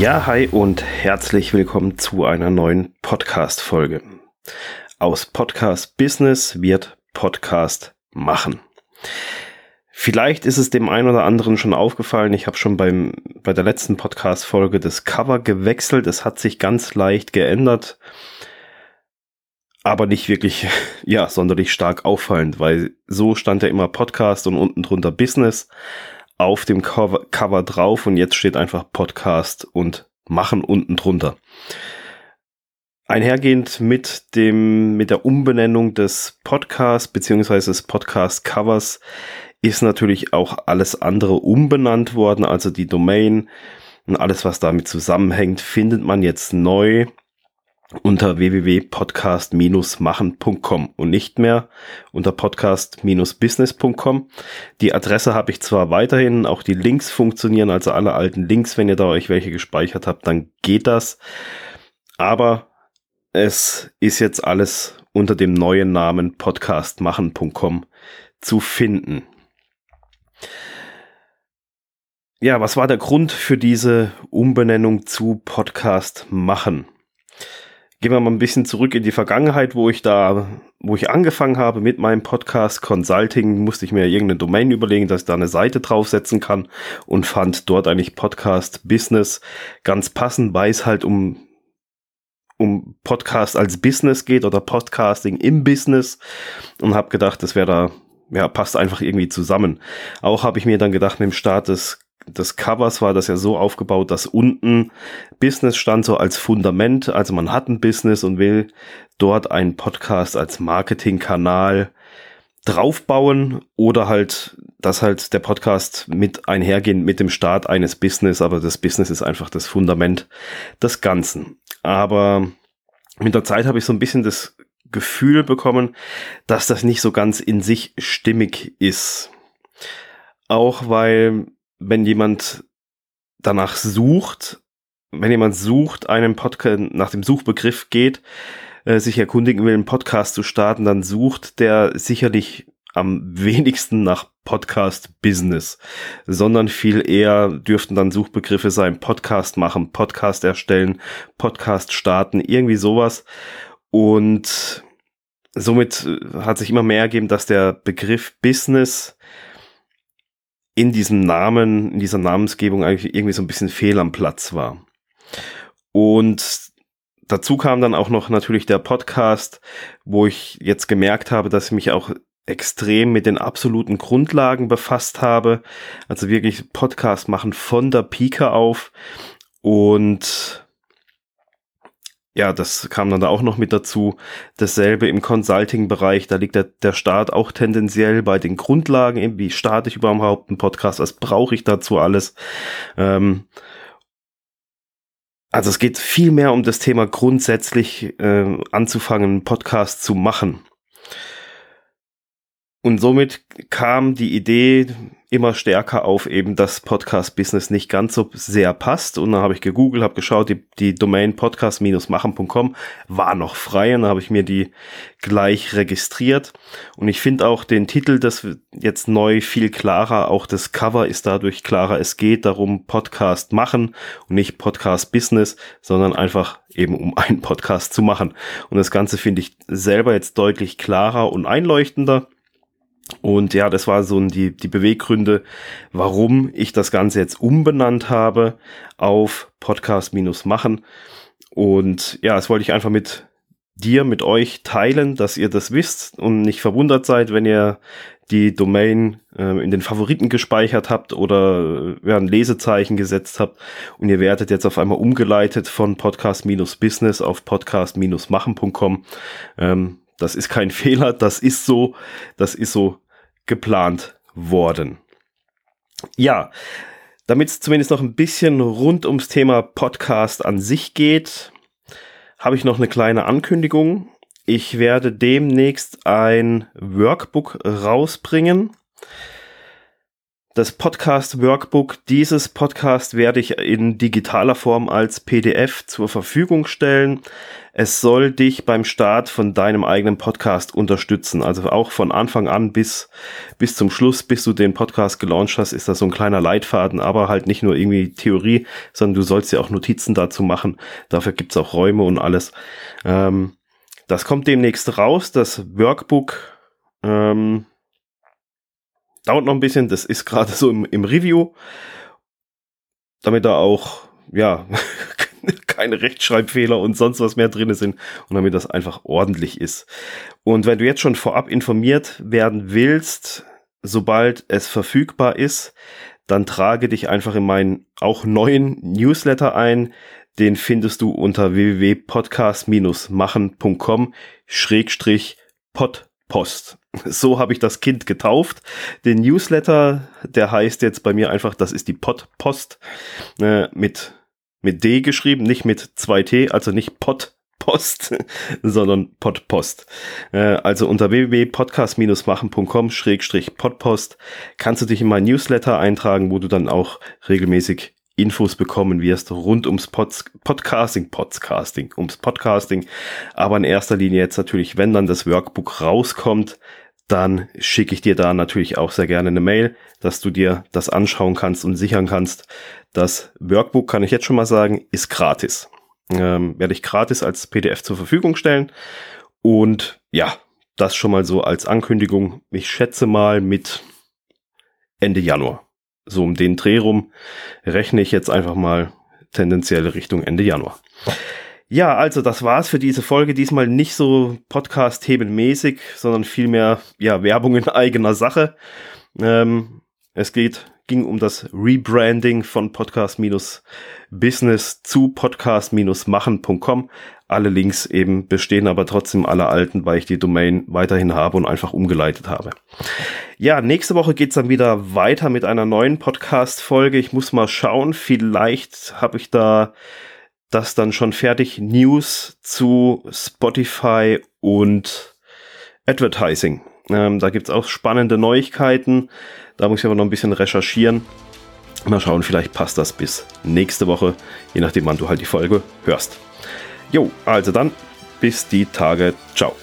Ja, hi und herzlich willkommen zu einer neuen Podcast-Folge. Aus Podcast Business wird Podcast machen. Vielleicht ist es dem einen oder anderen schon aufgefallen. Ich habe schon beim, bei der letzten Podcast-Folge das Cover gewechselt. Es hat sich ganz leicht geändert. Aber nicht wirklich, ja, sonderlich stark auffallend, weil so stand ja immer Podcast und unten drunter Business auf dem Cover, Cover drauf und jetzt steht einfach Podcast und machen unten drunter. Einhergehend mit dem, mit der Umbenennung des Podcasts beziehungsweise des Podcast-Covers ist natürlich auch alles andere umbenannt worden, also die Domain und alles, was damit zusammenhängt, findet man jetzt neu unter www.podcast-machen.com und nicht mehr unter podcast-business.com. Die Adresse habe ich zwar weiterhin, auch die Links funktionieren, also alle alten Links, wenn ihr da euch welche gespeichert habt, dann geht das. Aber es ist jetzt alles unter dem neuen Namen podcastmachen.com zu finden. Ja, was war der Grund für diese Umbenennung zu Podcast machen? Gehen wir mal ein bisschen zurück in die Vergangenheit, wo ich da, wo ich angefangen habe mit meinem Podcast Consulting, musste ich mir irgendeine Domain überlegen, dass ich da eine Seite draufsetzen kann und fand dort eigentlich Podcast Business ganz passend, weil es halt um um Podcast als Business geht oder Podcasting im Business und habe gedacht, das wäre da ja passt einfach irgendwie zusammen. Auch habe ich mir dann gedacht, mit dem Start des des Covers war das ja so aufgebaut, dass unten Business stand so als Fundament. Also man hat ein Business und will dort einen Podcast als Marketingkanal draufbauen oder halt, dass halt der Podcast mit einhergehen mit dem Start eines Business, aber das Business ist einfach das Fundament des Ganzen. Aber mit der Zeit habe ich so ein bisschen das Gefühl bekommen, dass das nicht so ganz in sich stimmig ist. Auch weil wenn jemand danach sucht, wenn jemand sucht, einen Podcast nach dem Suchbegriff geht, äh, sich erkundigen will, einen Podcast zu starten, dann sucht der sicherlich am wenigsten nach Podcast Business, sondern viel eher dürften dann Suchbegriffe sein, Podcast machen, Podcast erstellen, Podcast starten, irgendwie sowas. Und somit äh, hat sich immer mehr ergeben, dass der Begriff Business in diesem Namen, in dieser Namensgebung eigentlich irgendwie so ein bisschen fehl am Platz war. Und dazu kam dann auch noch natürlich der Podcast, wo ich jetzt gemerkt habe, dass ich mich auch extrem mit den absoluten Grundlagen befasst habe. Also wirklich Podcast machen von der Pike auf und ja, das kam dann da auch noch mit dazu. Dasselbe im Consulting-Bereich, da liegt der, der Start auch tendenziell bei den Grundlagen, eben wie starte ich überhaupt einen Podcast, was brauche ich dazu alles. Ähm, also es geht viel mehr um das Thema grundsätzlich äh, anzufangen, einen Podcast zu machen. Und somit kam die Idee immer stärker auf eben das Podcast-Business nicht ganz so sehr passt. Und dann habe ich gegoogelt, habe geschaut, die, die Domain podcast-machen.com war noch frei und dann habe ich mir die gleich registriert. Und ich finde auch den Titel, das jetzt neu viel klarer, auch das Cover ist dadurch klarer. Es geht darum, Podcast machen und nicht Podcast Business, sondern einfach eben um einen Podcast zu machen. Und das Ganze finde ich selber jetzt deutlich klarer und einleuchtender. Und ja, das war so die, die Beweggründe, warum ich das Ganze jetzt umbenannt habe auf Podcast-Machen. Und ja, das wollte ich einfach mit dir, mit euch teilen, dass ihr das wisst und nicht verwundert seid, wenn ihr die Domain äh, in den Favoriten gespeichert habt oder äh, ja, ein Lesezeichen gesetzt habt und ihr werdet jetzt auf einmal umgeleitet von Podcast-Business auf Podcast-machen.com. Ähm, das ist kein Fehler, das ist so, das ist so geplant worden. Ja, damit es zumindest noch ein bisschen rund ums Thema Podcast an sich geht, habe ich noch eine kleine Ankündigung. Ich werde demnächst ein Workbook rausbringen. Das Podcast Workbook dieses Podcast werde ich in digitaler Form als PDF zur Verfügung stellen. Es soll dich beim Start von deinem eigenen Podcast unterstützen. Also auch von Anfang an bis, bis zum Schluss, bis du den Podcast gelauncht hast, ist das so ein kleiner Leitfaden, aber halt nicht nur irgendwie Theorie, sondern du sollst ja auch Notizen dazu machen. Dafür gibt's auch Räume und alles. Ähm, das kommt demnächst raus, das Workbook. Ähm, dauert noch ein bisschen, das ist gerade so im, im Review, damit da auch, ja, keine Rechtschreibfehler und sonst was mehr drin sind und damit das einfach ordentlich ist. Und wenn du jetzt schon vorab informiert werden willst, sobald es verfügbar ist, dann trage dich einfach in meinen auch neuen Newsletter ein. Den findest du unter www.podcast-machen.com schrägstrich podpost. So habe ich das Kind getauft. Den Newsletter, der heißt jetzt bei mir einfach, das ist die Podpost äh, mit, mit D geschrieben, nicht mit 2T, also nicht Podpost, sondern Podpost. Äh, also unter www.podcast-machen.com-podpost kannst du dich in mein Newsletter eintragen, wo du dann auch regelmäßig Infos bekommen wirst rund ums Pod Podcasting, Podcasting, ums Podcasting. Aber in erster Linie jetzt natürlich, wenn dann das Workbook rauskommt, dann schicke ich dir da natürlich auch sehr gerne eine Mail, dass du dir das anschauen kannst und sichern kannst. Das Workbook, kann ich jetzt schon mal sagen, ist gratis. Ähm, werde ich gratis als PDF zur Verfügung stellen. Und ja, das schon mal so als Ankündigung. Ich schätze mal mit Ende Januar. So um den Dreh rum rechne ich jetzt einfach mal tendenziell Richtung Ende Januar. Ja, also das war's für diese Folge. Diesmal nicht so Podcast-themenmäßig, sondern vielmehr ja, Werbung in eigener Sache. Ähm, es geht, ging um das Rebranding von Podcast-Business zu Podcast-machen.com. Alle Links eben bestehen aber trotzdem alle alten, weil ich die Domain weiterhin habe und einfach umgeleitet habe. Ja, nächste Woche geht's dann wieder weiter mit einer neuen Podcast-Folge. Ich muss mal schauen. Vielleicht habe ich da das dann schon fertig. News zu Spotify und Advertising. Ähm, da gibt's auch spannende Neuigkeiten. Da muss ich aber noch ein bisschen recherchieren. Mal schauen, vielleicht passt das bis nächste Woche, je nachdem, wann du halt die Folge hörst. Jo, also dann bis die Tage. Ciao.